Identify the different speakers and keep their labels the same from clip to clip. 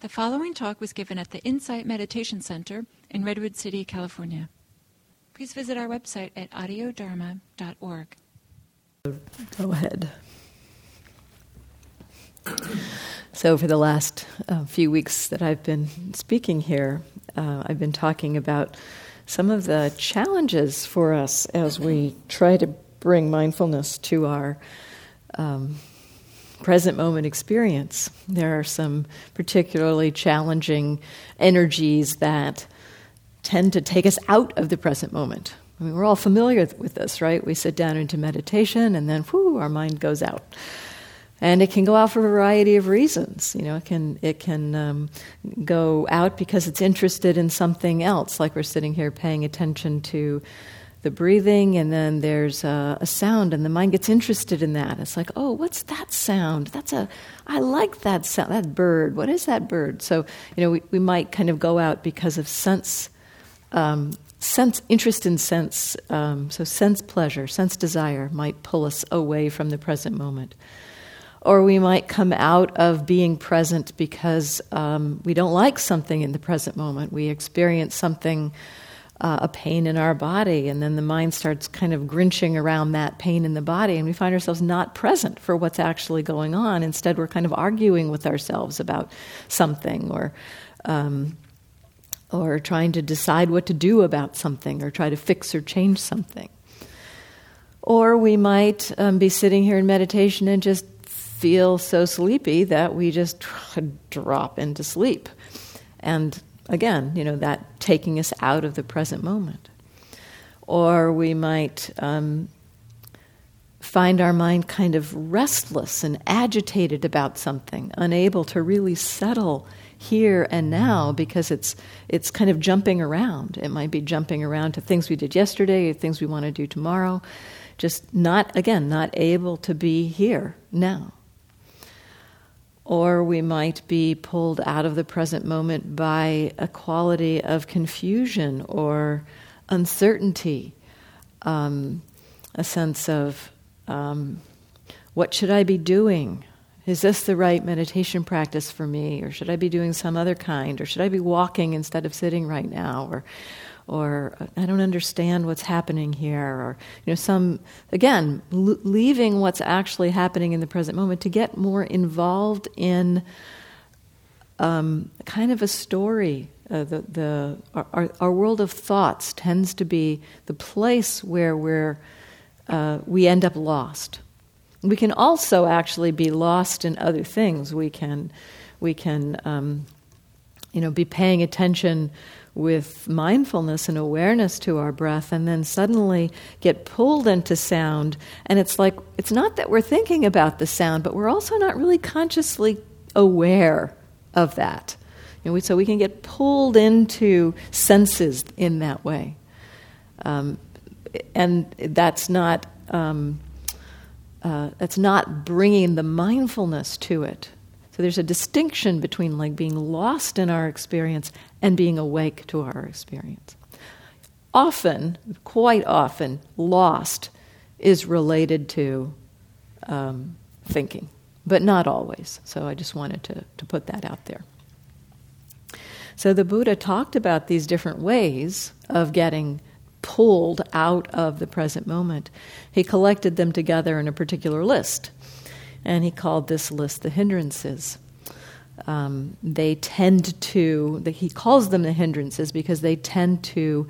Speaker 1: The following talk was given at the Insight Meditation Center in Redwood City, California. Please visit our website at audiodharma.org.
Speaker 2: Go ahead. So, for the last uh, few weeks that I've been speaking here, uh, I've been talking about some of the challenges for us as we try to bring mindfulness to our um, present moment experience. There are some particularly challenging energies that tend to take us out of the present moment. I mean, we're all familiar with this, right? We sit down into meditation and then, whoo, our mind goes out. And it can go out for a variety of reasons. You know, it can it can um, go out because it's interested in something else, like we're sitting here paying attention to the breathing, and then there's a, a, sound, and the mind gets interested in that. It's like, oh, what's that sound? That's a, I like that sound, that bird. What is that bird? So, you know, we, we might kind of go out because of sense, um, sense, interest in sense. Um, so, sense pleasure, sense desire might pull us away from the present moment. Or we might come out of being present because um, we don't like something in the present moment. We experience something uh, a pain in our body, and then the mind starts kind of grinching around that pain in the body, and we find ourselves not present for what's actually going on. Instead, we're kind of arguing with ourselves about something, or um, or trying to decide what to do about something, or try to fix or change something. Or we might um, be sitting here in meditation and just feel so sleepy that we just drop into sleep. And again, you know, that taking us out of the present moment. Or we might um, find our mind kind of restless and agitated about something, unable to really settle here and now because it's it's kind of jumping around. It might be jumping around to things we did yesterday, things we want to do tomorrow. Just not again, not able to be here now or we might be pulled out of the present moment by a quality of confusion or uncertainty, um, a sense of um, what should I be doing? Is this the right meditation practice for me? Or should I be doing some other kind? Or should I be walking instead of sitting right now? Or or I don't understand what's happening here, or you know, some again l- leaving what's actually happening in the present moment to get more involved in um, kind of a story. Uh, the the our, our world of thoughts tends to be the place where we're uh, we end up lost. We can also actually be lost in other things. We can we can um, you know be paying attention with mindfulness and awareness to our breath and then suddenly get pulled into sound. And it's like it's not that we're thinking about the sound but we're also not really consciously aware of that. So we can get pulled into senses in that way. Um, and that's not um, uh, that's not bringing the mindfulness to it so there's a distinction between like being lost in our experience and being awake to our experience. Often, quite often, lost is related to um, thinking, but not always. So I just wanted to, to put that out there. So the Buddha talked about these different ways of getting pulled out of the present moment. He collected them together in a particular list and he called this list the hindrances. Um, they tend to, he calls them the hindrances because they tend to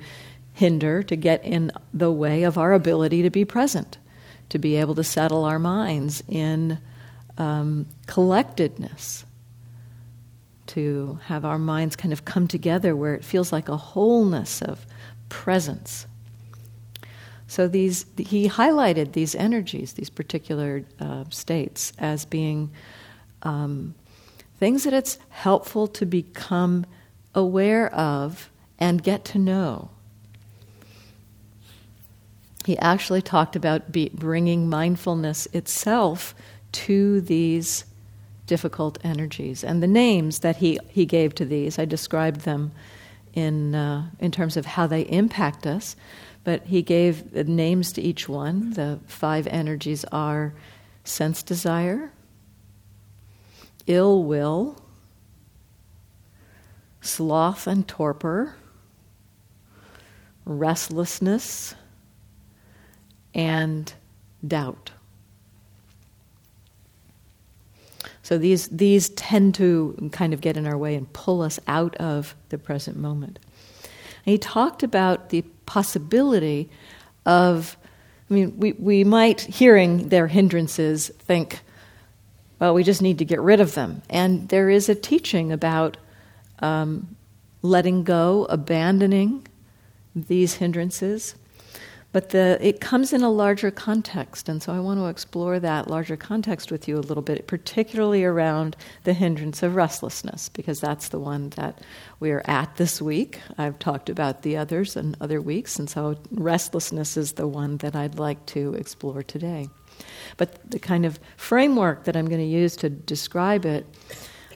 Speaker 2: hinder, to get in the way of our ability to be present, to be able to settle our minds in um, collectedness, to have our minds kind of come together where it feels like a wholeness of presence. So these, he highlighted these energies, these particular uh, states, as being um, things that it's helpful to become aware of and get to know. He actually talked about be, bringing mindfulness itself to these difficult energies. And the names that he, he gave to these, I described them in, uh, in terms of how they impact us. But he gave the names to each one. The five energies are sense desire, ill will, sloth and torpor, restlessness, and doubt. So these, these tend to kind of get in our way and pull us out of the present moment. And he talked about the possibility of, I mean, we, we might, hearing their hindrances, think, well, we just need to get rid of them. And there is a teaching about um, letting go, abandoning these hindrances. But the, it comes in a larger context, and so I want to explore that larger context with you a little bit, particularly around the hindrance of restlessness, because that's the one that we are at this week. I've talked about the others in other weeks, and so restlessness is the one that I'd like to explore today. But the kind of framework that I'm going to use to describe it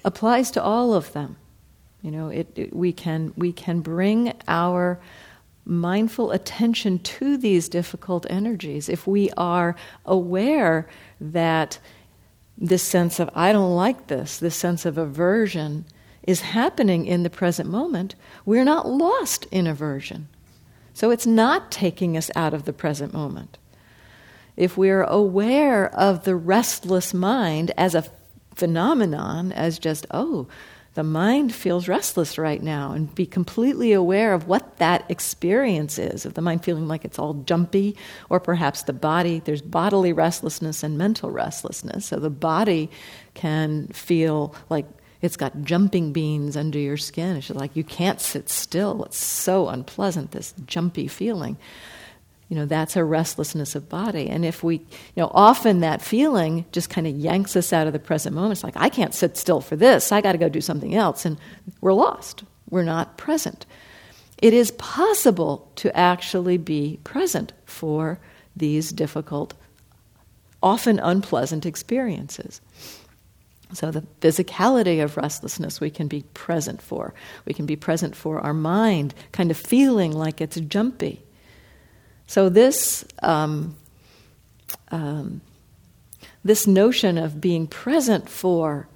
Speaker 2: applies to all of them. You know, it, it, we, can, we can bring our mindful attention to these difficult energies if we are aware that this sense of, I don't like this, this sense of aversion is happening in the present moment, we're not lost in aversion. So it's not taking us out of the present moment. If we're aware of the restless mind as a phenomenon, as just, oh, the mind feels restless right now and be completely aware of what that experience is of the mind feeling like it's all jumpy or perhaps the body there's bodily restlessness and mental restlessness. So the body can feel like it's got jumping beans under your skin. It's like you can't sit still. It's so unpleasant this jumpy feeling you know that's a restlessness of body. And if we you know often that feeling just kind of yanks us out of the present moment. It's like i can't sit still for this. I got to go do something else. And we're lost. We're not present. It is possible to actually be present for these difficult often unpleasant experiences. So the physicality of restlessness we can be present for. We can be present for our mind kind of feeling like it's jumpy so this um, um, this notion of being present for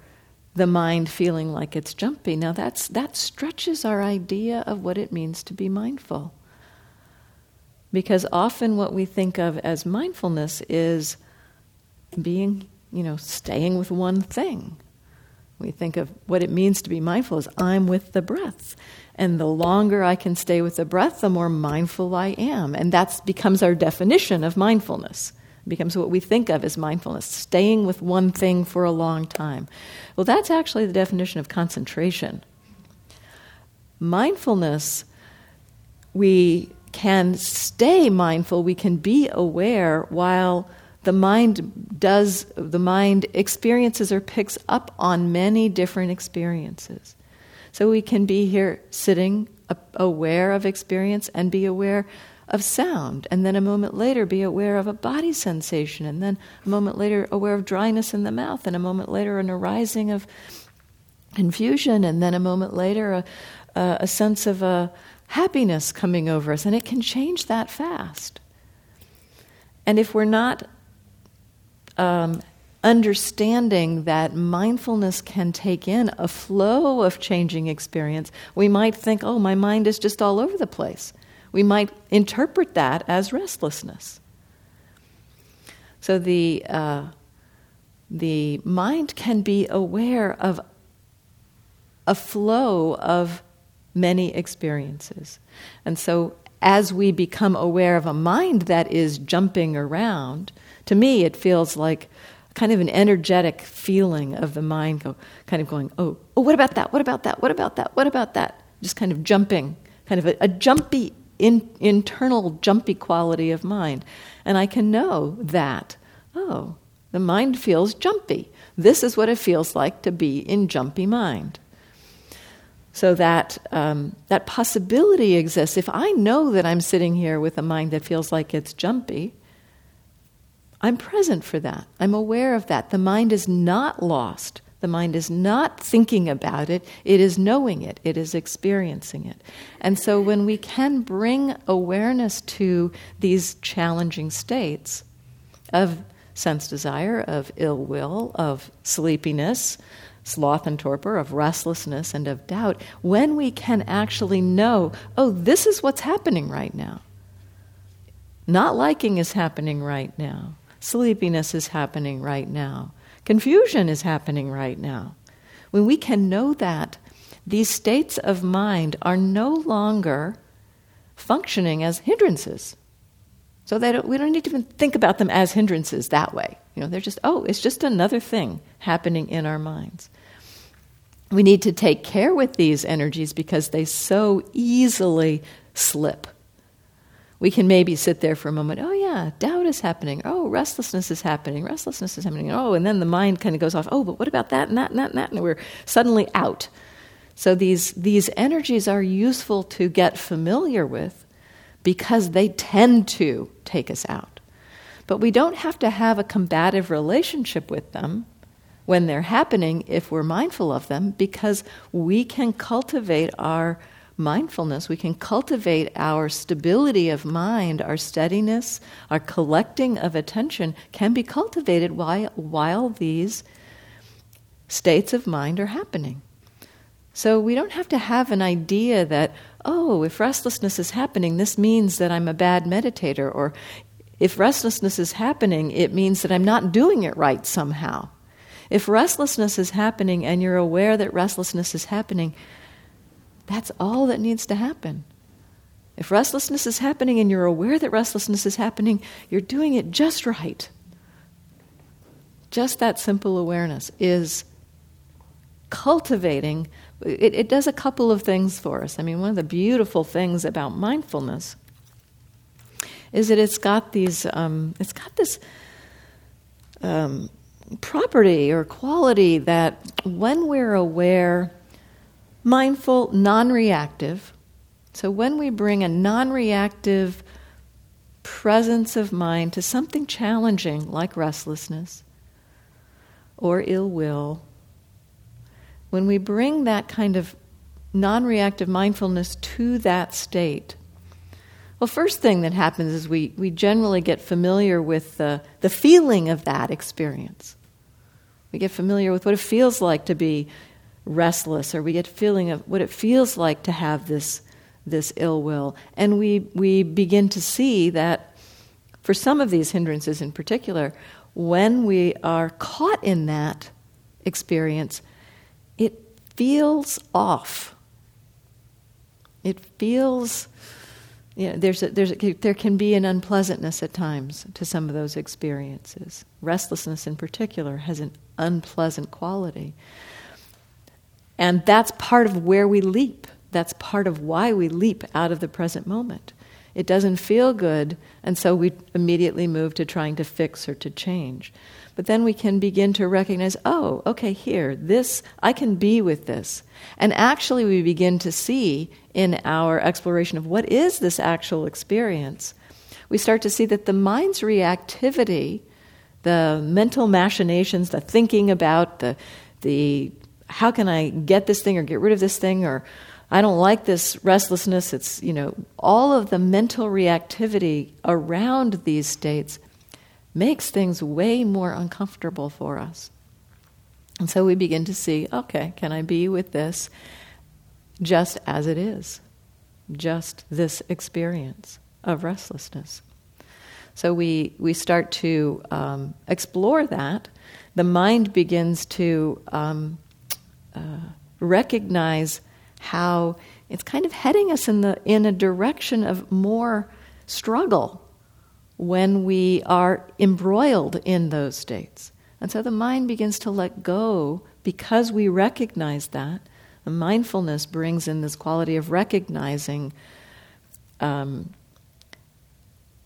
Speaker 2: the mind feeling like it's jumpy now that's that stretches our idea of what it means to be mindful. Because often what we think of as mindfulness is being you know staying with one thing. We think of what it means to be mindful as i'm with the breath and the longer I can stay with the breath, the more mindful I am. And that becomes our definition of mindfulness. It becomes what we think of as mindfulness, staying with one thing for a long time. Well, that's actually the definition of concentration. Mindfulness, we can stay mindful, we can be aware while the mind does, the mind experiences or picks up on many different experiences. So we can be here sitting, aware of experience, and be aware of sound, and then a moment later be aware of a body sensation, and then a moment later aware of dryness in the mouth, and a moment later an arising of confusion, and then a moment later a, a, a sense of a uh, happiness coming over us, and it can change that fast. And if we're not um, understanding that mindfulness can take in a flow of changing experience, we might think, oh, my mind is just all over the place. We might interpret that as restlessness. So the, uh, the mind can be aware of a flow of many experiences. And so as we become aware of a mind that is jumping around, to me it feels like kind of an energetic feeling of the mind go, kind of going, oh, oh, what about that? What about that? What about that? What about that? Just kind of jumping, kind of a, a jumpy, in, internal jumpy quality of mind. And I can know that, oh, the mind feels jumpy. This is what it feels like to be in jumpy mind. So that um, that possibility exists. If I know that I'm sitting here with a mind that feels like it's jumpy, I'm present for that. I'm aware of that. The mind is not lost. The mind is not thinking about it, it is knowing it, it is experiencing it. And so when we can bring awareness to these challenging states of sense desire, of ill will, of sleepiness, sloth and torpor, of restlessness and of doubt, when we can actually know, oh, this is what's happening right now. Not liking is happening right now. Sleepiness is happening right now. Confusion is happening right now. When we can know that, these states of mind are no longer functioning as hindrances. So they don't, we don't need to even think about them as hindrances that way. You know, they're just, oh, it's just another thing happening in our minds. We need to take care with these energies because they so easily slip. We can maybe sit there for a moment, oh yeah, doubt is happening. Oh, restlessness is happening. Restlessness is happening. Oh, and then the mind kind of goes off, oh, but what about that and that and that and that? And we're suddenly out. So these, these energies are useful to get familiar with because they tend to take us out. But we don't have to have a combative relationship with them when they're happening if we're mindful of them because we can cultivate our mindfulness, we can cultivate our stability of mind, our steadiness, our collecting of attention can be cultivated while, while these states of mind are happening. So we don't have to have an idea that, oh, if restlessness is happening, this means that I'm a bad meditator, or if restlessness is happening, it means that I'm not doing it right somehow. If restlessness is happening and you're aware that restlessness is happening, that's all that needs to happen. If restlessness is happening and you're aware that restlessness is happening, you're doing it just right. Just that simple awareness is cultivating it, it does a couple of things for us. I mean, one of the beautiful things about mindfulness is that it's got these, um, it's got this um, property or quality that when we're aware, mindful, non reactive, so when we bring a non reactive presence of mind to something challenging like restlessness or ill will when we bring that kind of non reactive mindfulness to that state, well, first thing that happens is we, we generally get familiar with the, the feeling of that experience. We get familiar with what it feels like to be restless, or we get feeling of what it feels like to have this, this ill will. And we, we begin to see that for some of these hindrances in particular, when we are caught in that experience, it feels off. It feels, you know, there's a, there's a, there can be an unpleasantness at times to some of those experiences. Restlessness, in particular, has an unpleasant quality. And that's part of where we leap. That's part of why we leap out of the present moment. It doesn't feel good, and so we immediately move to trying to fix or to change. But then we can begin to recognize, oh, okay, here, this, I can be with this. And actually, we begin to see in our exploration of what is this actual experience, we start to see that the mind's reactivity, the mental machinations, the thinking about the, the how can I get this thing or get rid of this thing or I don't like this restlessness. It's, you know, all of the mental reactivity around these states makes things way more uncomfortable for us. And so we begin to see okay, can I be with this just as it is? Just this experience of restlessness. So we, we start to um, explore that. The mind begins to um, uh, recognize how it's kind of heading us in, the, in a direction of more struggle when we are embroiled in those states. And so the mind begins to let go because we recognize that. The mindfulness brings in this quality of recognizing um,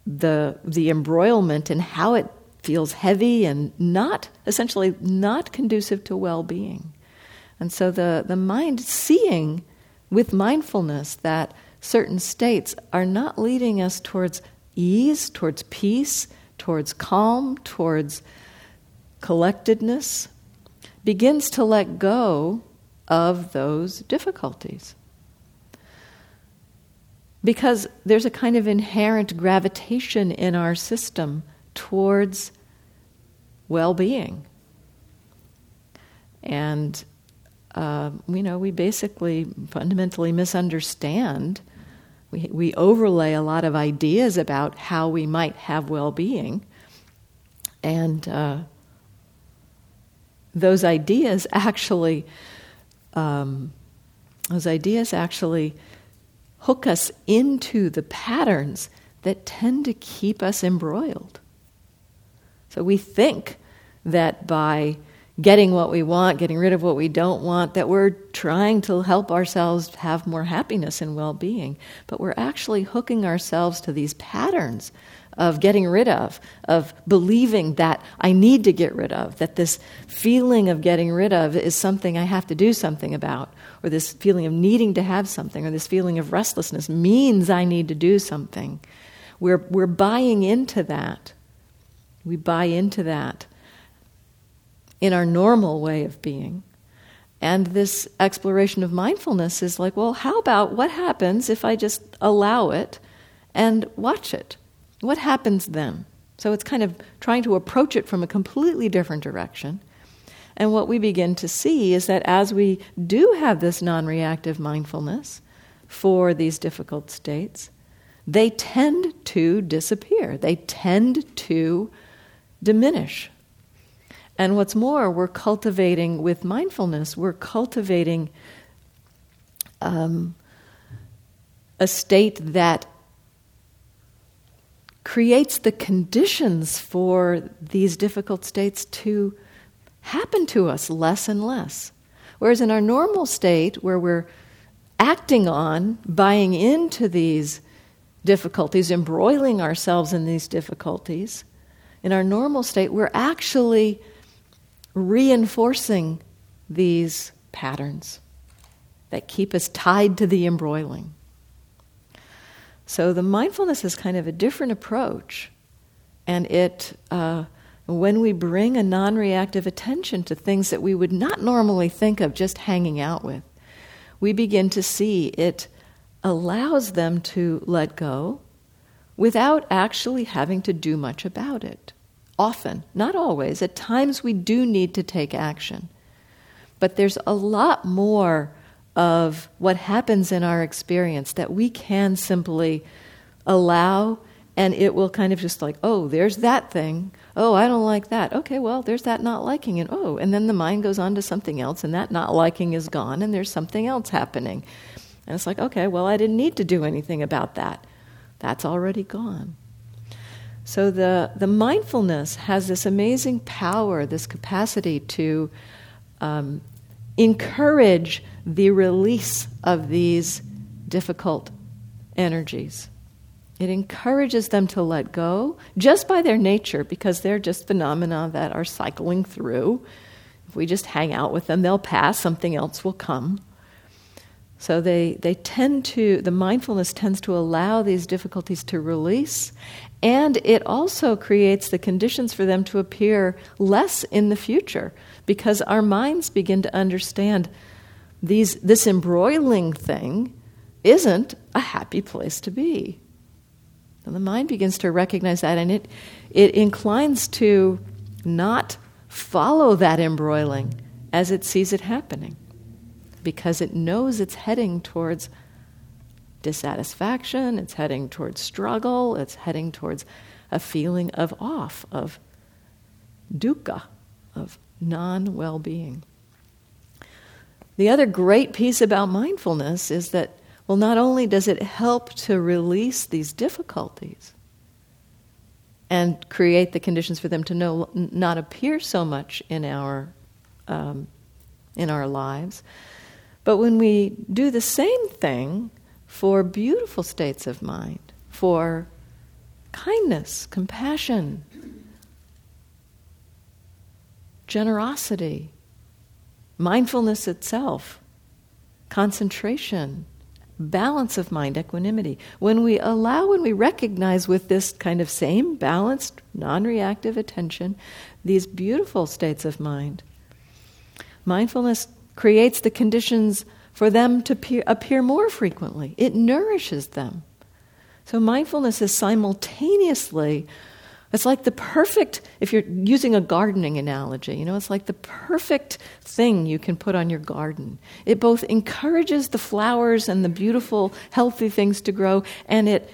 Speaker 2: the, the embroilment and how it feels heavy and not, essentially, not conducive to well being. And so the, the mind seeing with mindfulness that certain states are not leading us towards ease, towards peace, towards calm, towards collectedness, begins to let go of those difficulties. Because there's a kind of inherent gravitation in our system towards well being. And, uh, you know, we basically fundamentally misunderstand. We, we overlay a lot of ideas about how we might have well being. And uh, those ideas actually, um, those ideas actually hook us into the patterns that tend to keep us embroiled. So we think that by getting what we want, getting rid of what we don't want, that we're trying to help ourselves have more happiness and well being. But we're actually hooking ourselves to these patterns of getting rid of, of believing that I need to get rid of, that this feeling of getting rid of is something I have to do something about, or this feeling of needing to have something, or this feeling of restlessness means I need to do something. We're, we're buying into that. We buy into that in our normal way of being. And this exploration of mindfulness is like, well, how about what happens if I just allow it and watch it? What happens then? So it's kind of trying to approach it from a completely different direction. And what we begin to see is that as we do have this non reactive mindfulness for these difficult states, they tend to disappear, they tend to diminish. And what's more, we're cultivating with mindfulness, we're cultivating um, a state that creates the conditions for these difficult states to happen to us less and less. Whereas in our normal state, where we're acting on, buying into these difficulties, embroiling ourselves in these difficulties, in our normal state, we're actually reinforcing these patterns that keep us tied to the embroiling. So the mindfulness is kind of a different approach, and it. Uh, when we bring a non reactive attention to things that we would not normally think of just hanging out with, we begin to see it allows them to let go without actually having to do much about it. Often, not always, at times we do need to take action. But there's a lot more of what happens in our experience that we can simply allow, and it will kind of just like, oh, there's that thing. Oh, I don't like that. Okay, well, there's that not liking, and oh, and then the mind goes on to something else, and that not liking is gone, and there's something else happening. And it's like, okay, well, I didn't need to do anything about that. That's already gone. So the, the mindfulness has this amazing power, this capacity to um, encourage the release of these difficult energies. It encourages them to let go just by their nature because they're just phenomena that are cycling through. If we just hang out with them, they'll pass, something else will come. So they, they tend to, the mindfulness tends to allow these difficulties to release, and it also creates the conditions for them to appear less in the future because our minds begin to understand these, this embroiling thing isn't a happy place to be. And the mind begins to recognize that, and it, it inclines to not follow that embroiling as it sees it happening because it knows it's heading towards dissatisfaction, it's heading towards struggle, it's heading towards a feeling of off, of dukkha, of non well being. The other great piece about mindfulness is that, well, not only does it help to release these difficulties and create the conditions for them to no, not appear so much in our, um, in our lives, but when we do the same thing for beautiful states of mind, for kindness, compassion, generosity, mindfulness itself, concentration, balance of mind, equanimity. When we allow, when we recognize with this kind of same balanced, non reactive attention, these beautiful states of mind, mindfulness creates the conditions for them to appear, more frequently. It nourishes them. So mindfulness is simultaneously It's like the perfect, if you're using a gardening analogy, you know, it's like the perfect thing you can put on your garden. It both encourages the flowers and the beautiful, healthy things to grow, and it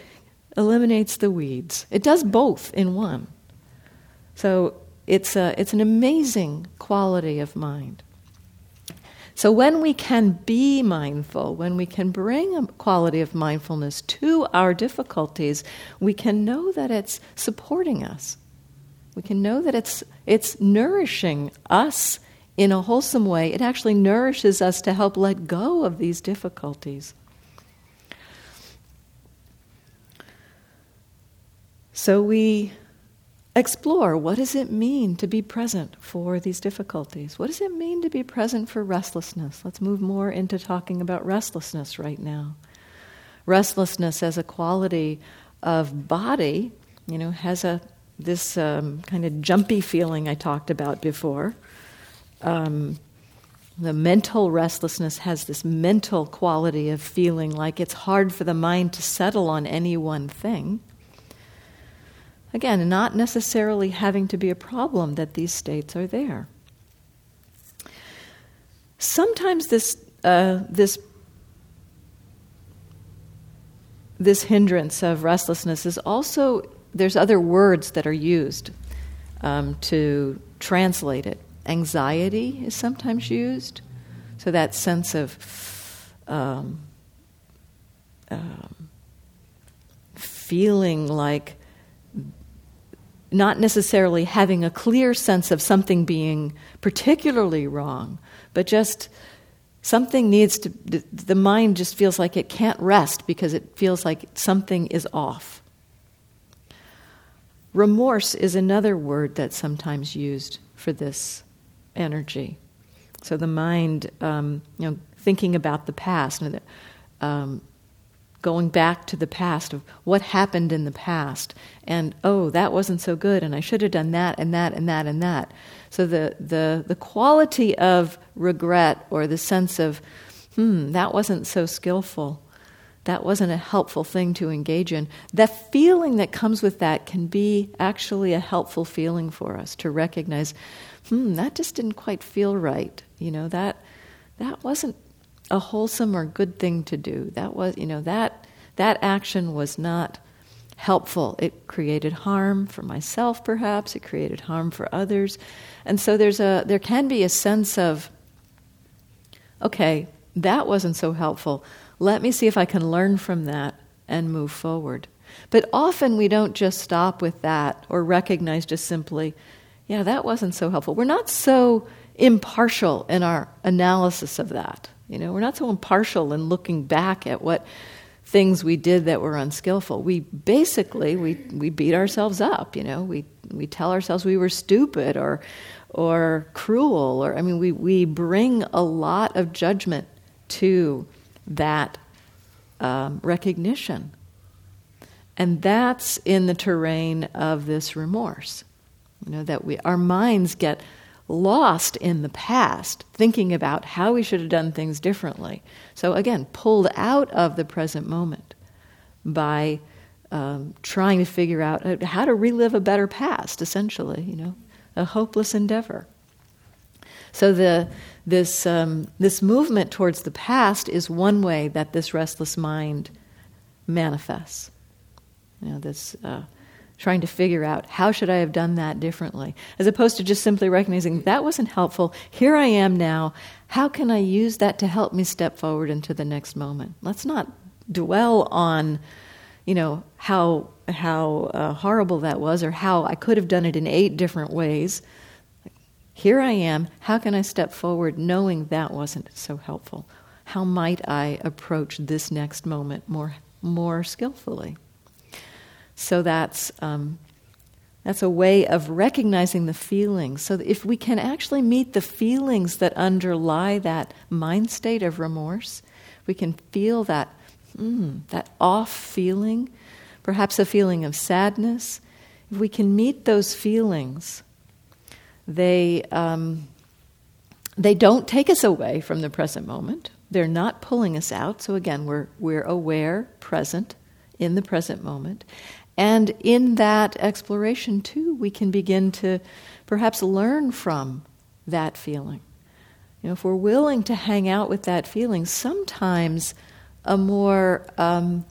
Speaker 2: eliminates the weeds. It does both in one. So it's, a, it's an amazing quality of mind. So, when we can be mindful, when we can bring a quality of mindfulness to our difficulties, we can know that it's supporting us. We can know that it's, it's nourishing us in a wholesome way. It actually nourishes us to help let go of these difficulties. So, we explore what does it mean to be present for these difficulties? What does it mean to be present for restlessness? Let's move more into talking about restlessness right now. Restlessness as a quality of body, you know, has a this um, kind of jumpy feeling I talked about before. Um, the mental restlessness has this mental quality of feeling like it's hard for the mind to settle on any one thing. Again, not necessarily having to be a problem that these states are there. Sometimes this, uh, this, this hindrance of restlessness is also, there's other words that are used um, to translate it. Anxiety is sometimes used, so that sense of um, um, feeling like not necessarily having a clear sense of something being particularly wrong, but just something needs to, the mind just feels like it can't rest because it feels like something is off. Remorse is another word that's sometimes used for this energy. So the mind, um, you know, thinking about the past, um, going back to the past of what happened in the past. And oh that wasn't so good and i should have done that and that and that and that. So the the the quality of regret or the sense of hmm that wasn't so skillful that wasn't a helpful thing to engage in the feeling that comes with that can be actually a helpful feeling for us to recognize hmm that just didn't quite feel right. You know that that wasn't a wholesome or good thing to do. That was, you know, that that action was not helpful. It created harm for myself, perhaps. It created harm for others, and so there's a there can be a sense of, okay, that wasn't so helpful. Let me see if I can learn from that and move forward. But often we don't just stop with that or recognize just simply, yeah, that wasn't so helpful. We're not so impartial in our analysis of that. You know, we're not so impartial in looking back at what things we did that were unskillful. We basically we, we beat ourselves up, you know. We we tell ourselves we were stupid or or cruel or I mean we, we bring a lot of judgment to that um, recognition. And that's in the terrain of this remorse. You know, that we our minds get lost in the past, thinking about how we should have done things differently. So, again, pulled out of the present moment by um, trying to figure out how to relive a better past, essentially, you know, a hopeless endeavor. So, the, this, um, this movement towards the past is one way that this restless mind manifests. You know, this. Uh, trying to figure out how should I have done that differently, as opposed to just simply recognizing that wasn't helpful. Here I am now. How can I use that to help me step forward into the next moment? Let's not dwell on, you know, how how uh, horrible that was or how I could have done it in eight different ways. Here I am. How can I step forward knowing that wasn't so helpful? How might I approach this next moment more more skillfully? So that's um, that's a way of recognizing the feelings. So if we can actually meet the feelings that underlie that mind state of remorse, we can feel that mm, that off feeling, perhaps a feeling of sadness. If we can meet those feelings, they um, they don't take us away from the present moment. They're not pulling us out. So again, we're we're aware, present in the present moment, And in that exploration, too, we can begin to perhaps learn from that feeling. You know, if we're willing to hang out with that feeling, sometimes a more, um,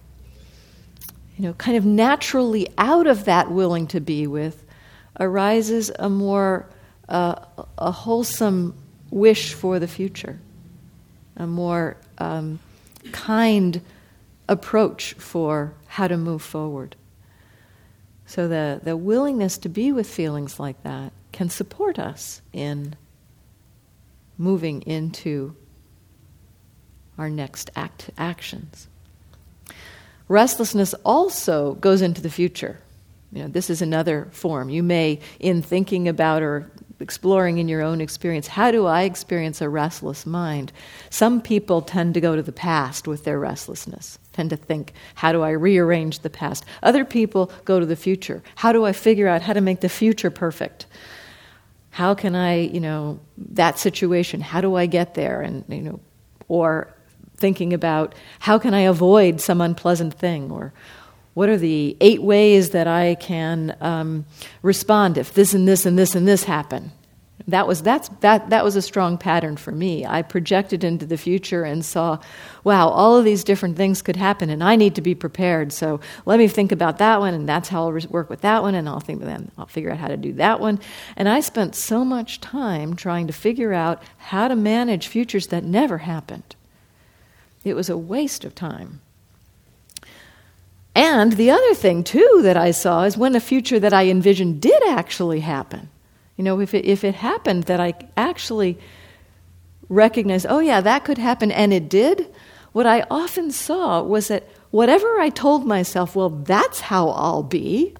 Speaker 2: you know, kind of naturally out of that willing to be with arises a more uh, a wholesome wish for the future, a more um, kind approach for how to move forward. So the, the willingness to be with feelings like that can support us in moving into our next act, actions. Restlessness also goes into the future. You know, this is another form. You may, in thinking about or exploring in your own experience, how do I experience a restless mind? Some people tend to go to the past with their restlessness, tend to think, how do I rearrange the past? Other people go to the future. How do I figure out how to make the future perfect? How can I, you know, that situation, how do I get there? And, you know, or thinking about how can I avoid some unpleasant thing or what are the eight ways that I can um, respond if this and this and this and this happen? That was, that's, that, that was a strong pattern for me. I projected into the future and saw, wow, all of these different things could happen, and I need to be prepared. So let me think about that one, and that's how I'll work with that one, and I'll think then I'll figure out how to do that one. And I spent so much time trying to figure out how to manage futures that never happened. It was a waste of time. And the other thing, too, that I saw is when the future that I envisioned did actually happen. You know, if it, if it happened that I actually recognized, oh, yeah, that could happen, and it did, what I often saw was that whatever I told myself, well, that's how I'll be,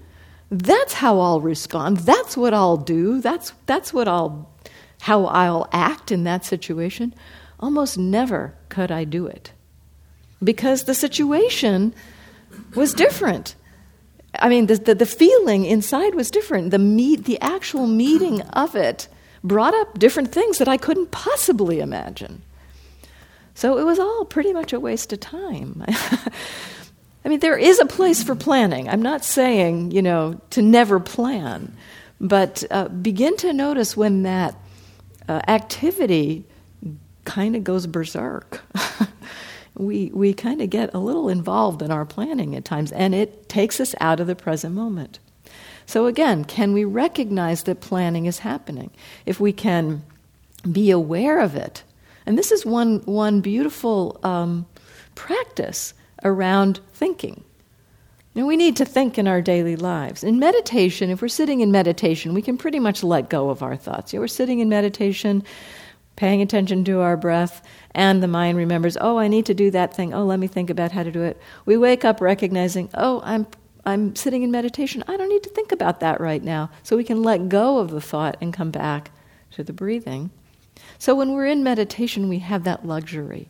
Speaker 2: that's how I'll respond, that's what I'll do, that's, that's what I'll, how I'll act in that situation, almost never could I do it. Because the situation was different. I mean, the, the, the, feeling inside was different. The, meet, the actual meeting of it brought up different things that I couldn't possibly imagine. So it was all pretty much a waste of time. I mean, there is a place for planning. I'm not saying, you know, to never plan, but uh, begin to notice when that uh, activity kind of goes berserk. we, we kind of get a little involved in our planning at times, and it takes us out of the present moment. So, again, can we recognize that planning is happening? If we can be aware of it, and this is one, one beautiful um, practice around thinking. Know, we need to think in our daily lives. In meditation, if we're sitting in meditation, we can pretty much let go of our thoughts. You know, we're sitting in meditation, paying attention to our breath, and the mind remembers, oh, I need to do that thing. Oh, let me think about how to do it. We wake up recognizing, oh, I'm, I'm sitting in meditation. I don't need to think about that right now. So we can let go of the thought and come back to the breathing. So when we're in meditation, we have that luxury.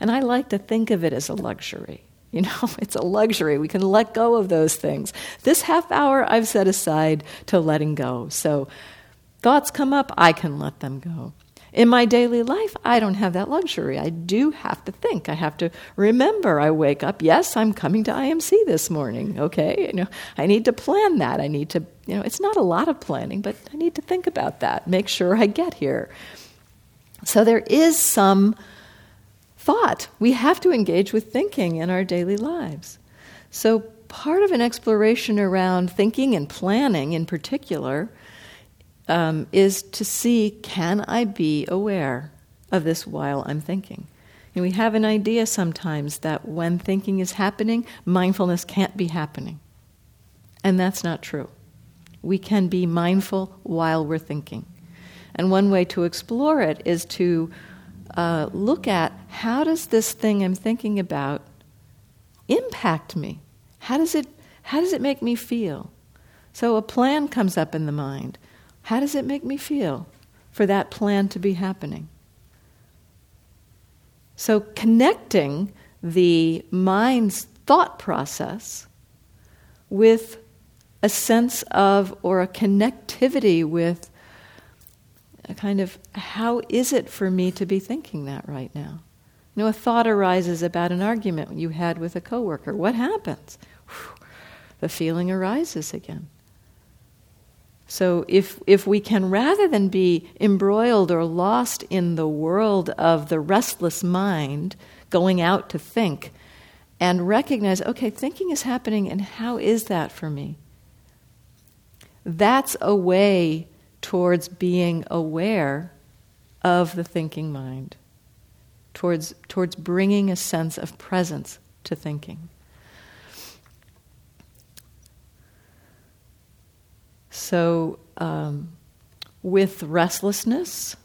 Speaker 2: And I like to think of it as a luxury. You know, it's a luxury. We can let go of those things. This half hour I've set aside to letting go. So thoughts come up, I can let them go. In my daily life, I don't have that luxury. I do have to think. I have to remember. I wake up, yes, I'm coming to IMC this morning, okay? You know, I need to plan that. I need to, you know, it's not a lot of planning, but I need to think about that, make sure I get here. So there is some thought. We have to engage with thinking in our daily lives. So part of an exploration around thinking and planning in particular um, is to see can I be aware of this while I'm thinking? And we have an idea sometimes that when thinking is happening, mindfulness can't be happening. And that's not true. We can be mindful while we're thinking. And one way to explore it is to uh, look at how does this thing I'm thinking about impact me? How does it, how does it make me feel? So a plan comes up in the mind. How does it make me feel for that plan to be happening? So, connecting the mind's thought process with a sense of or a connectivity with a kind of how is it for me to be thinking that right now? You know, a thought arises about an argument you had with a coworker. What happens? the feeling arises again. So if, if we can, rather than be embroiled or lost in the world of the restless mind, going out to think, and recognize, okay, thinking is happening, and how is that for me? That's a way towards being aware of the thinking mind, towards, towards bringing a sense of presence to thinking. So, um, with restlessness,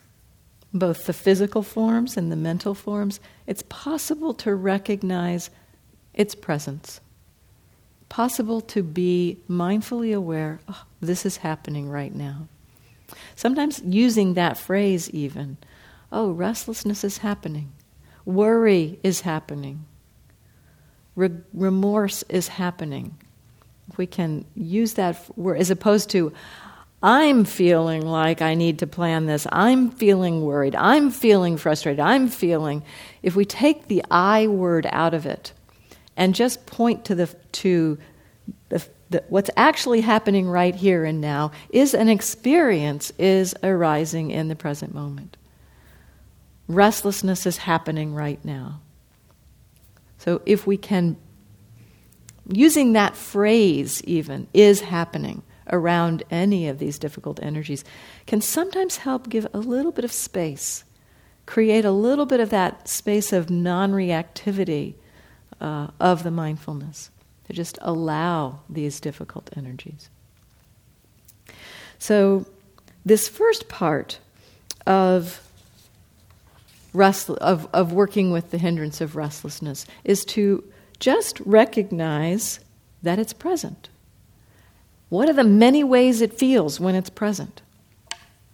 Speaker 2: both the physical forms and the mental forms, it's possible to recognize its presence. Possible to be mindfully aware, oh, this is happening right now. Sometimes using that phrase, even, oh, restlessness is happening, worry is happening, Re- remorse is happening. We can use that word as opposed to, I'm feeling like I need to plan this. I'm feeling worried. I'm feeling frustrated. I'm feeling. If we take the I word out of it and just point to the to the, the, what's actually happening right here and now is an experience is arising in the present moment. Restlessness is happening right now. So if we can using that phrase even is happening around any of these difficult energies can sometimes help give a little bit of space, create a little bit of that space of non reactivity uh, of the mindfulness, to just allow these difficult energies. So, this first part of, rest- of, of working with the hindrance of restlessness is to just recognize that it's present. What are the many ways it feels when it's present?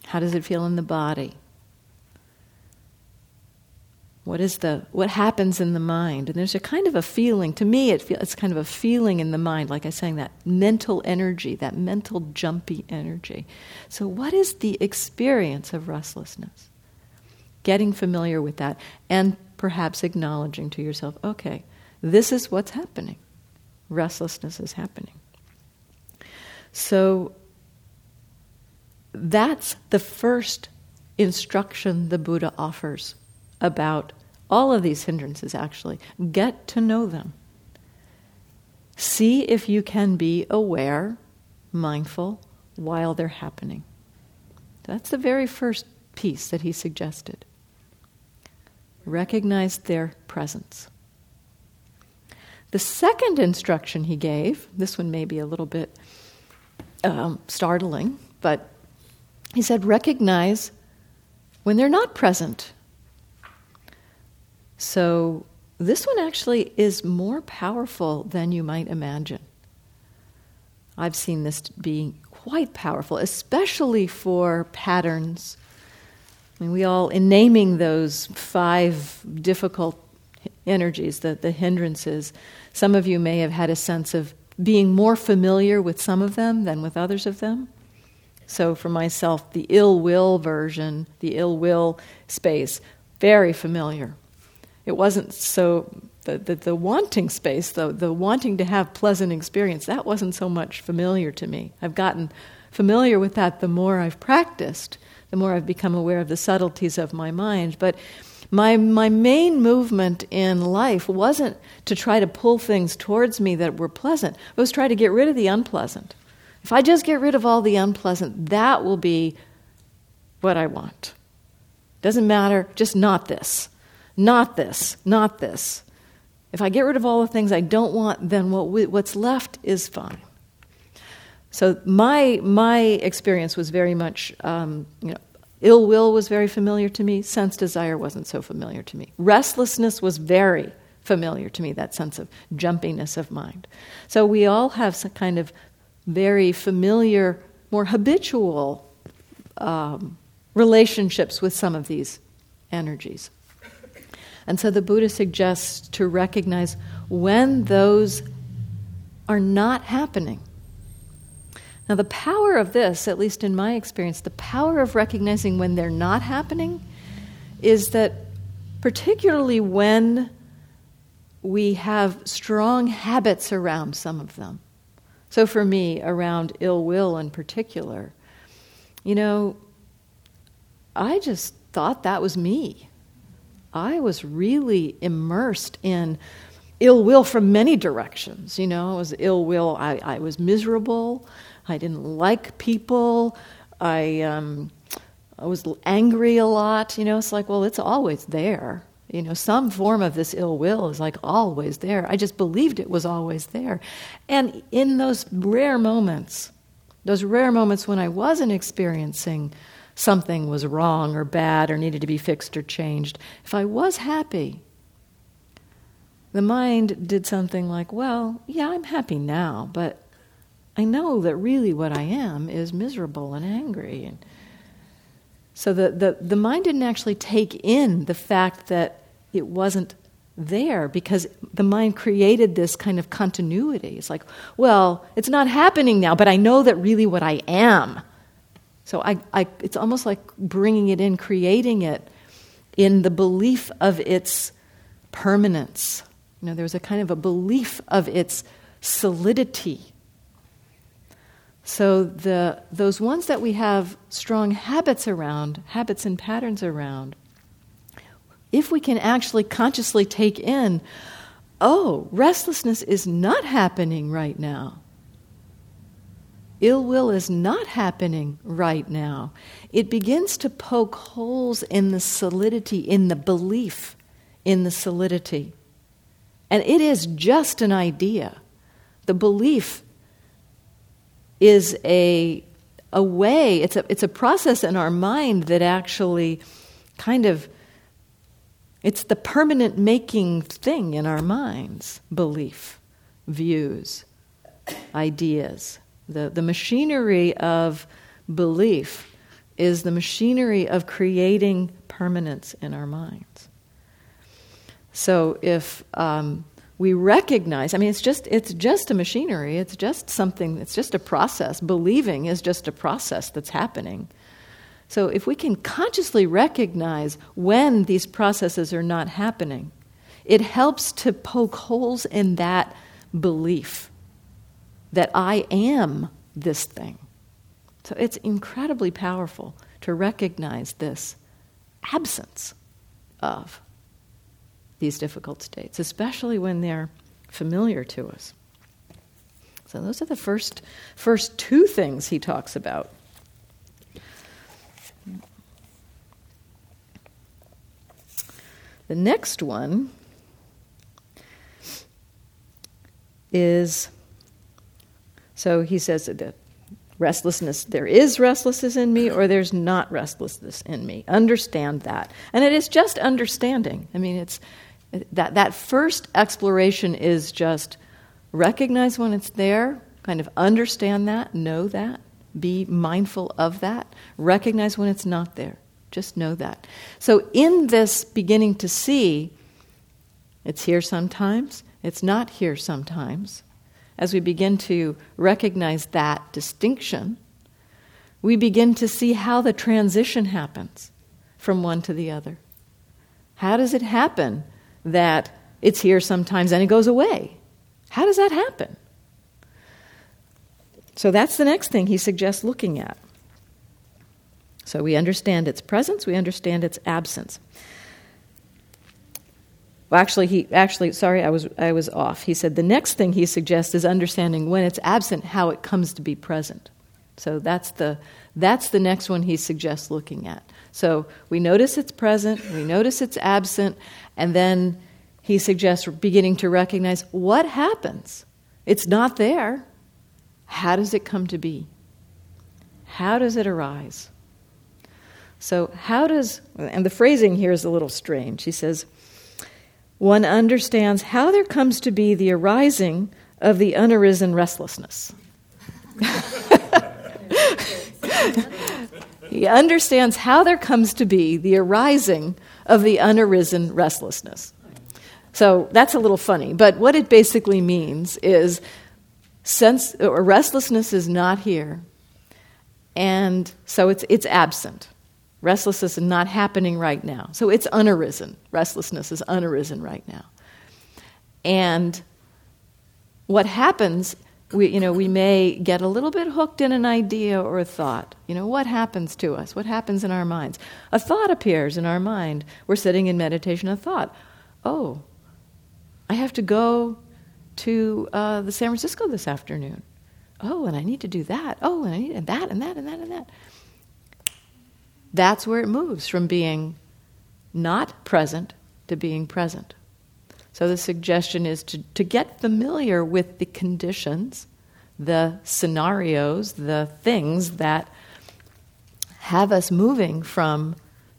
Speaker 2: How does it feel in the body? What is the what happens in the mind? And there's a kind of a feeling. To me, it feel, it's kind of a feeling in the mind, like I was saying, that mental energy, that mental jumpy energy. So, what is the experience of restlessness? Getting familiar with that, and perhaps acknowledging to yourself, okay, this is what's happening. Restlessness is happening. So that's the first instruction the Buddha offers about all of these hindrances, actually. Get to know them. See if you can be aware, mindful, while they're happening. That's the very first piece that he suggested. Recognize their presence. The second instruction he gave, this one may be a little bit um, startling, but he said, recognize when they're not present. So this one actually is more powerful than you might imagine. I've seen this be quite powerful, especially for patterns. I mean, we all, in naming those five difficult energies, the, the hindrances. Some of you may have had a sense of being more familiar with some of them than with others of them. So, for myself, the ill will version, the ill will space, very familiar. It wasn't so, the, the, the wanting space, the, the wanting to have pleasant experience, that wasn't so much familiar to me. I've gotten familiar with that the more I've practiced, the more I've become aware of the subtleties of my mind. But my, my main movement in life wasn't to try to pull things towards me that were pleasant, it was try to get rid of the unpleasant. If I just get rid of all the unpleasant, that will be what I want. Doesn't matter, just not this, not this, not this. If I get rid of all the things I don't want, then what we, what's left is fine. So my my experience was very much um, you know Ill will was very familiar to me. Sense desire wasn't so familiar to me. Restlessness was very familiar to me, that sense of jumpiness of mind. So we all have some kind of very familiar, more habitual um, relationships with some of these energies. And so the Buddha suggests to recognize when those are not happening now, the power of this, at least in my experience, the power of recognizing when they're not happening is that, particularly when we have strong habits around some of them, So for me, around ill will in particular, you know, I just thought that was me. I was really immersed in ill will from many directions. You know, it was ill will. I, I was miserable. I didn't like people. I, um, I was angry a lot. You know, it's like, well, it's always there. You know, some form of this ill will is like always there. I just believed it was always there. And in those rare moments, those rare moments when I wasn't experiencing something was wrong or bad or needed to be fixed or changed, if I was happy, the mind did something like, well, yeah, I'm happy now, but I know that really what I am is miserable and angry. And so the, the, the mind didn't actually take in the fact that it wasn't there because the mind created this kind of continuity. It's like, well, it's not happening now, but I know that really what I am. So I, I, it's almost like bringing it in, creating it in the belief of its permanence. You know, there's a kind of a belief of its solidity. So the, those ones that we have strong habits around, habits and patterns around, if we can actually consciously take in, oh, restlessness is not happening right now. Ill will is not happening right now. It begins to poke holes in the solidity, in the belief in the solidity. And it is just an idea. The belief is a, a way, it's a, it's a process in our mind that actually kind of it's the permanent making thing in our minds belief, views, ideas. The, the machinery of belief is the machinery of creating permanence in our minds. So if um, we recognize, I mean, it's just, it's just a machinery, it's just something, it's just a process. Believing is just a process that's happening. So if we can consciously recognize when these processes are not happening, it helps to poke holes in that belief that I am this thing. So it's incredibly powerful to recognize this absence of these difficult states, especially when they're familiar to us. So those are the first, first two things he talks about. The next one is so he says that restlessness, there is restlessness in me or there's not restlessness in me. Understand that. And it is just understanding. I mean, it's that, that first exploration is just recognize when it's there, kind of understand that, know that, be mindful of that, recognize when it's not there. Just know that. So, in this beginning to see, it's here sometimes, it's not here sometimes. As we begin to recognize that distinction, we begin to see how the transition happens from one to the other. How does it happen that it's here sometimes and it goes away. How does that happen? So that's the next thing he suggests looking at. So we understand its presence, we understand its absence. Well, actually, he actually sorry, I was I was off. He said the next thing he suggests is understanding when it's absent, how it comes to be present. So that's the that's the next one he suggests looking at. So we notice it's present, we notice it's absent, and then he suggests beginning to recognize what happens. It's not there. How does it come to be? How does it arise? So, how does, and the phrasing here is a little strange. He says, one understands how there comes to be the arising of the unarisen restlessness. he understands how there comes to be the arising of the unarisen restlessness. So that's a little funny, but what it basically means is sense or restlessness is not here, and so it's it's absent. Restlessness is not happening right now, so it's unarisen. Restlessness is unarisen right now, and what happens we, you know, we may get a little bit hooked in an idea or a thought. You know, what happens to us? What happens in our minds? A thought appears in our mind. We're sitting in meditation, a thought. Oh, I have to go to uh, the San Francisco this afternoon. Oh, and I need to do that. Oh, and I need and that and that and that and that. That's where it moves from being not present to being present. So the suggestion is to, to get familiar with the conditions, the scenarios, the things that have us moving from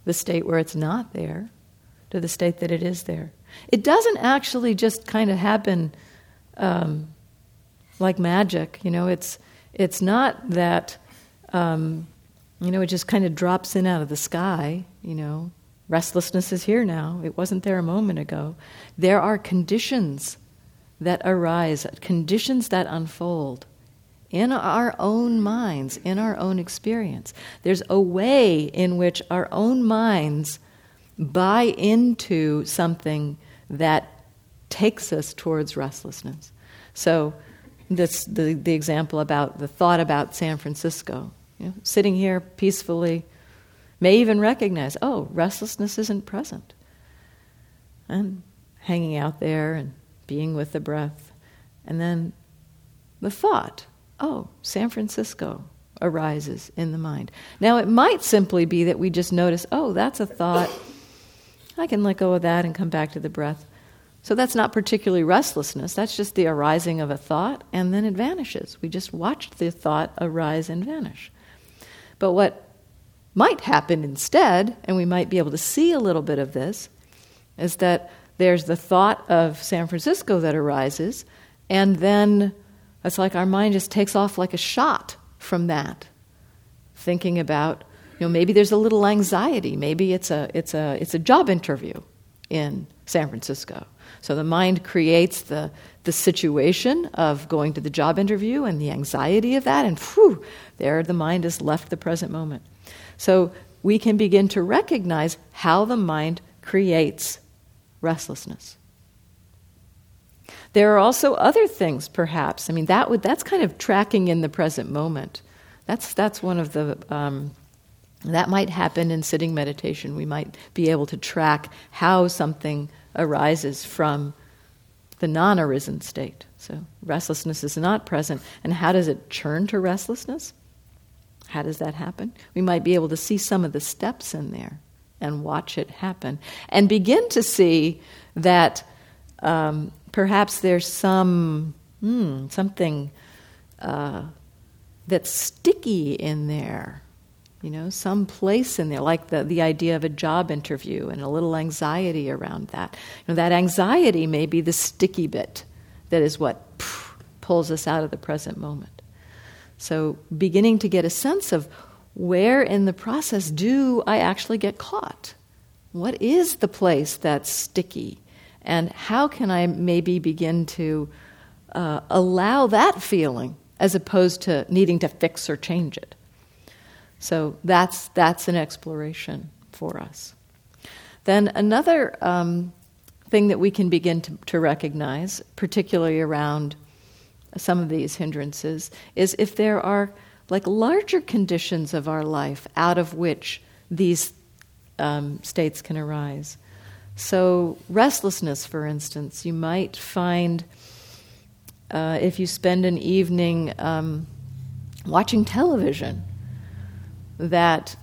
Speaker 2: the state where it's not there to the state that it is there. It doesn't actually just kind of happen um, like magic. You know, it's it's not that um, you know it just kind of drops in out of the sky. You know, Restlessness is here now. It wasn't there a moment ago. There are conditions that arise, conditions that unfold in our own minds, in our own experience. There's a way in which our own minds buy into something that takes us towards restlessness. So, this the, the example about the thought about San Francisco. You know, sitting here peacefully, may even recognize, oh, restlessness isn't present. And hanging out there and being with the breath. And then the thought, oh, San Francisco arises in the mind. Now, it might simply be that we just notice, oh, that's a thought. I can let go of that and come back to the breath. So that's not particularly restlessness, that's just the arising of a thought, and then it vanishes. We just watch the thought arise and vanish. But what might happen instead, and we might be able to see a little bit of this, is that there's the thought of San Francisco that arises, and then it's like our mind just takes off like a shot from that, thinking about, you know, maybe there's a little anxiety, maybe it's a, it's a, it's a job interview in San Francisco. So the mind creates the, the situation of going to the job interview and the anxiety of that, and whew, there the mind has left the present moment. So we can begin to recognize how the mind creates restlessness. There are also other things, perhaps. I mean, that would, that's kind of tracking in the present moment. That's, that's one of the, um, that might happen in sitting meditation. We might be able to track how something arises from the non arisen state. So, restlessness is not present. And how does it churn to restlessness? How does that happen? We might be able to see some of the steps in there and watch it happen and begin to see that um, perhaps there's some hmm, something uh, that's sticky in there you know some place in there like the, the idea of a job interview and a little anxiety around that you know that anxiety may be the sticky bit that is what pff, pulls us out of the present moment so, beginning to get a sense of where in the process do I actually get caught? What is the place that's sticky? And how can I maybe begin to uh, allow that feeling as opposed to needing to fix or change it? So, that's, that's an exploration for us. Then, another um, thing that we can begin to, to recognize, particularly around some of these hindrances is if there are like larger conditions of our life out of which these um, states can arise. So, restlessness, for instance, you might find uh, if you spend an evening um, watching television that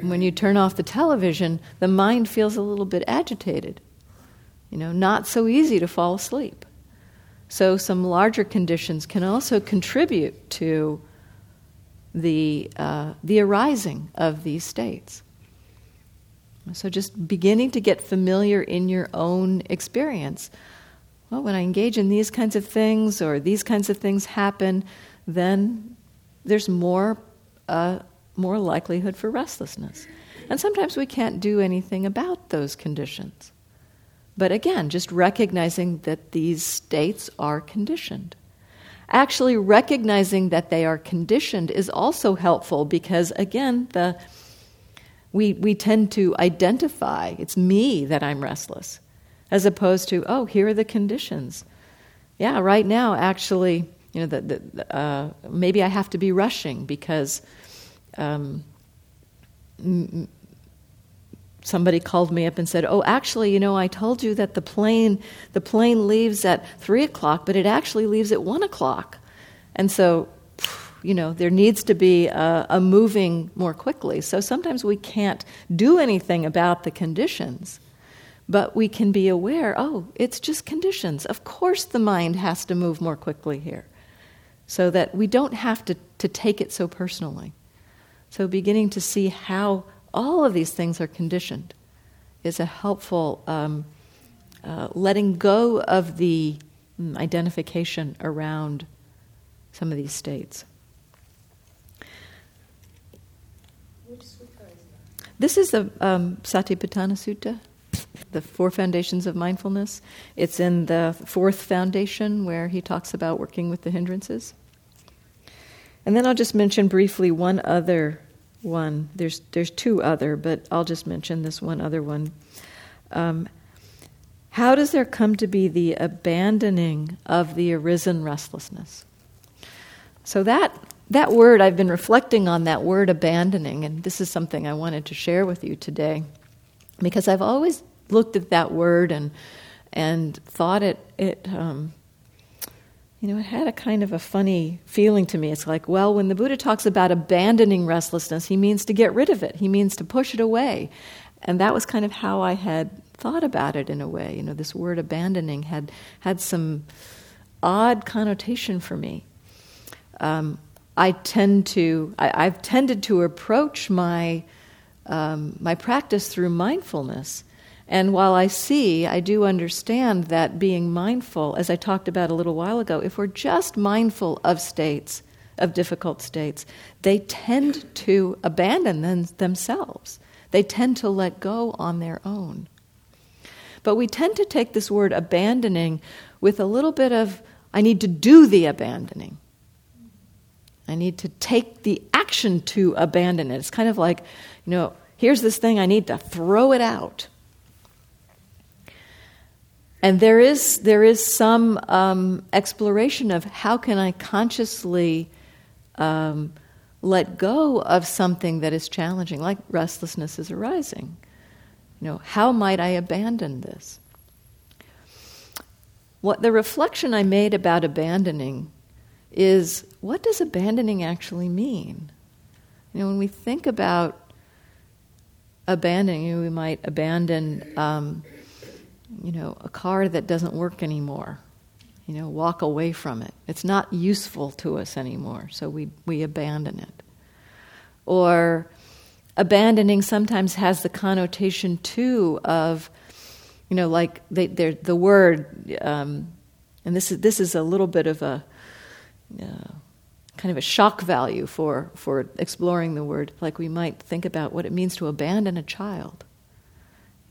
Speaker 2: when you turn off the television, the mind feels a little bit agitated. You know, not so easy to fall asleep. So, some larger conditions can also contribute to the, uh, the arising of these states. So, just beginning to get familiar in your own experience. Well, when I engage in these kinds of things or these kinds of things happen, then there's more, uh, more likelihood for restlessness. And sometimes we can't do anything about those conditions. But again, just recognizing that these states are conditioned. Actually, recognizing that they are conditioned is also helpful because, again, the, we, we tend to identify it's me that I'm restless, as opposed to, oh, here are the conditions. yeah, right now, actually, you know, the, the, uh, maybe I have to be rushing because um, somebody called me up and said, "Oh, actually, you know, I told you that the plane the plane leaves at three o'clock, but it actually leaves at one o'clock," and so. You know, there needs to be a, a moving more quickly. So sometimes we can't do anything about the conditions, but we can be aware oh, it's just conditions. Of course, the mind has to move more quickly here so that we don't have to, to take it so personally. So, beginning to see how all of these things are conditioned is a helpful um, uh, letting go of the um, identification around some of these states. This is the um, Satipatthana Sutta, the Four Foundations of Mindfulness. It's in the fourth foundation where he talks about working with the hindrances. And then I'll just mention briefly one other one. There's there's two other, but I'll just mention this one other one. Um, how does there come to be the abandoning of the arisen restlessness? So that that word I've been reflecting on that word abandoning, and this is something I wanted to share with you today, because I've always looked at that word and and thought it it um, you know, it had a kind of a funny feeling to me. It's like, well, when the Buddha talks about abandoning restlessness, he means to get rid of it, he means to push it away. And that was kind of how I had thought about it in a way. You know, this word abandoning had, had some odd connotation for me. Um, I tend to, I, have tended to approach my, um, my practice through mindfulness and while I see, I do understand that being mindful, as I talked about a little while ago, if we're just mindful of states, of difficult states, they tend to abandon them, themselves. They tend to let go on their own. But we tend to take this word abandoning with a little bit of, I need to do the abandoning. I need to take the action to abandon it. It's kind of like, you know, here's this thing, I need to throw it out. And there is, there is some um, exploration of how can I consciously um, let go of something that is challenging, like restlessness is arising. You know, how might I abandon this? What the reflection I made about abandoning is what does abandoning actually mean? You know, when we think about abandoning, we might abandon. Um, you know, a car that doesn't work anymore. You know, walk away from it. It's not useful to us anymore, so we, we abandon it. Or abandoning sometimes has the connotation too of, you know, like they, the word, um, and this is this is a little bit of a uh, kind of a shock value for for exploring the word. Like we might think about what it means to abandon a child.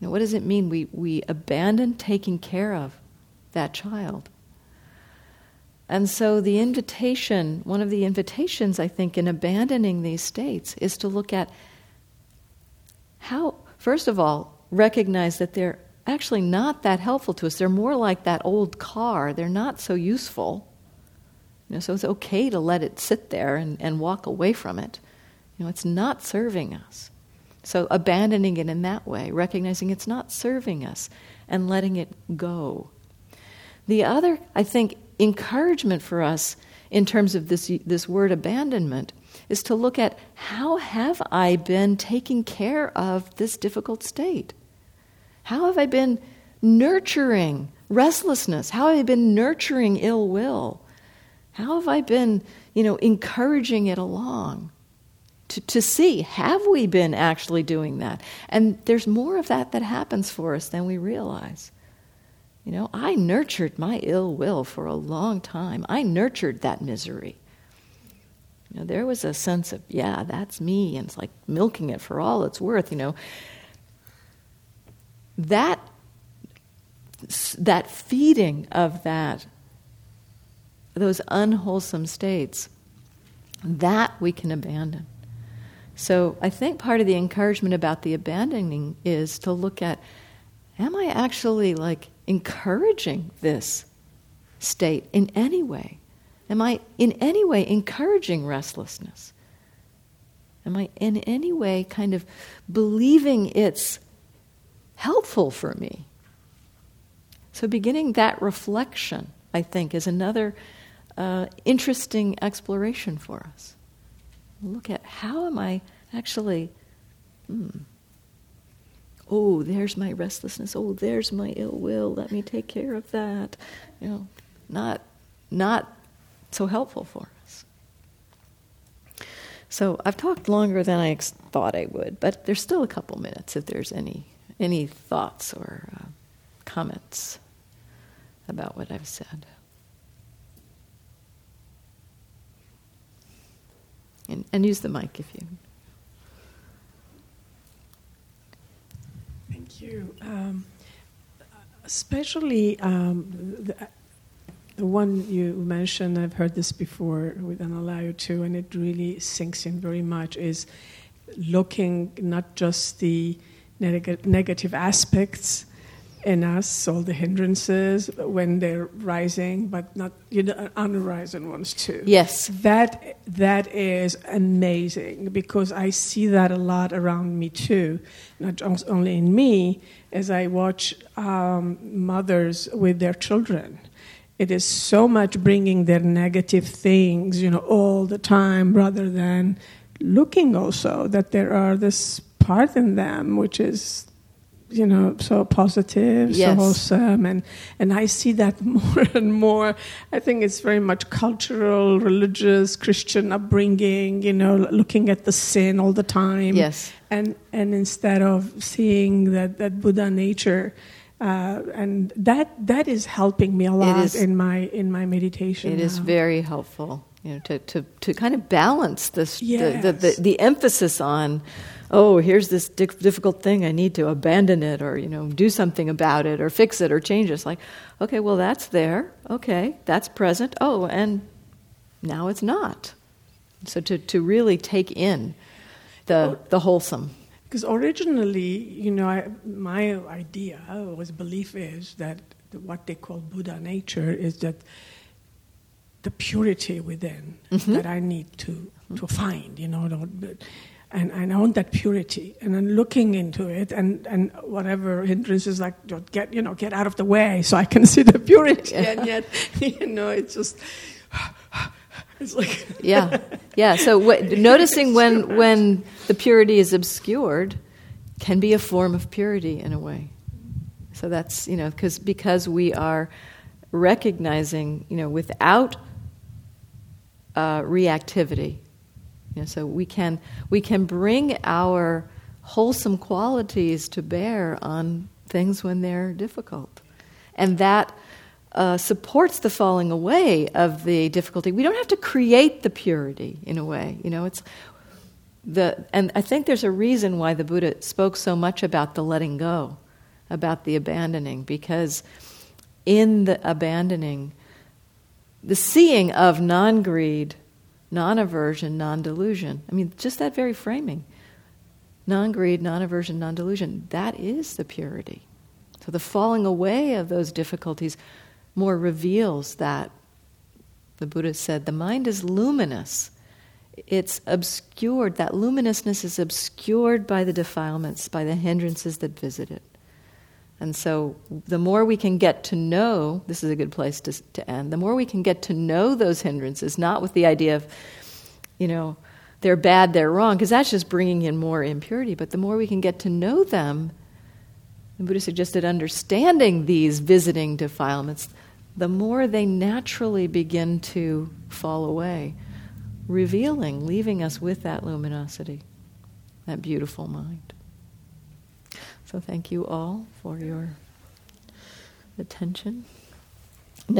Speaker 2: Know, what does it mean we, we abandon taking care of that child? And so, the invitation, one of the invitations, I think, in abandoning these states is to look at how, first of all, recognize that they're actually not that helpful to us. They're more like that old car, they're not so useful. You know, so, it's okay to let it sit there and, and walk away from it. You know, it's not serving us. So, abandoning it in that way, recognizing it's not serving us, and letting it go. The other, I think, encouragement for us in terms of this, this word abandonment is to look at how have I been taking care of this difficult state? How have I been nurturing restlessness? How have I been nurturing ill will? How have I been, you know, encouraging it along? To, to see have we been actually doing that? And there's more of that that happens for us than we realize. You know, I nurtured my ill will for a long time. I nurtured that misery. You know, there was a sense of, yeah, that's me, and it's like milking it for all it's worth, you know. That that feeding of that those unwholesome states that we can abandon so I think part of the encouragement about the abandoning is to look at am I actually like encouraging this state in any way? Am I in any way encouraging restlessness? Am I in any way kind of believing it's helpful for me? So, beginning that reflection, I think, is another uh, interesting exploration for us. Look at how am I actually, hmm, oh, there's my restlessness. Oh, there's my ill will. Let me take care of that. You know, not, not so helpful for us. So I've talked longer than I ex- thought I would, but there's still a couple minutes if there's any any thoughts or uh, comments about what I've said. And, and use the mic if you.
Speaker 3: Thank you. Um, especially um, the, the one you mentioned, I've heard this before with an Analayo too, and it really sinks in very much, is looking not just the neg- negative aspects in us, all the hindrances when they're rising, but not you know unrising ones too.
Speaker 2: Yes,
Speaker 3: that that is amazing because I see that a lot around me too, not only in me as I watch um, mothers with their children. It is so much bringing their negative things, you know, all the time, rather than looking also that there are this part in them which is you know, so positive, yes. so wholesome, and and I see that more and more. I think it's very much cultural, religious, Christian upbringing. You know, looking at the sin all the time.
Speaker 2: Yes,
Speaker 3: and and instead of seeing that that Buddha nature. Uh, and that that is helping me a lot is, in my in my meditation.
Speaker 2: It
Speaker 3: now.
Speaker 2: is very helpful, you know, to, to, to kind of balance this yes. the, the, the, the emphasis on oh, here's this difficult thing, I need to abandon it or, you know, do something about it or fix it or change it. It's like, okay, well, that's there. Okay, that's present. Oh, and now it's not. So to, to really take in the, the wholesome.
Speaker 3: Because originally, you know, I, my idea was belief is that what they call Buddha nature is that the purity within mm-hmm. that I need to, to find, you know, and, and I want that purity. And then looking into it, and, and whatever hindrances, like get you know get out of the way, so I can see the purity. Yeah. And yet, you know, it's just it's like
Speaker 2: yeah, yeah. So w- noticing when when the purity is obscured can be a form of purity in a way. So that's you know because because we are recognizing you know without uh, reactivity you know, so we can, we can bring our wholesome qualities to bear on things when they're difficult. And that uh, supports the falling away of the difficulty. We don't have to create the purity in a way. You know, it's the, and I think there's a reason why the Buddha spoke so much about the letting go, about the abandoning, because in the abandoning, the seeing of non greed non aversion, non delusion. I mean, just that very framing non greed, non aversion, non delusion that is the purity. So the falling away of those difficulties more reveals that. The Buddha said the mind is luminous. It's obscured, that luminousness is obscured by the defilements, by the hindrances that visit it. And so, the more we can get to know, this is a good place to, to end, the more we can get to know those hindrances, not with the idea of, you know, they're bad, they're wrong, because that's just bringing in more impurity, but the more we can get to know them, the Buddha suggested understanding these visiting defilements, the more they naturally begin to fall away, revealing, leaving us with that luminosity, that beautiful mind. So thank you all for your attention.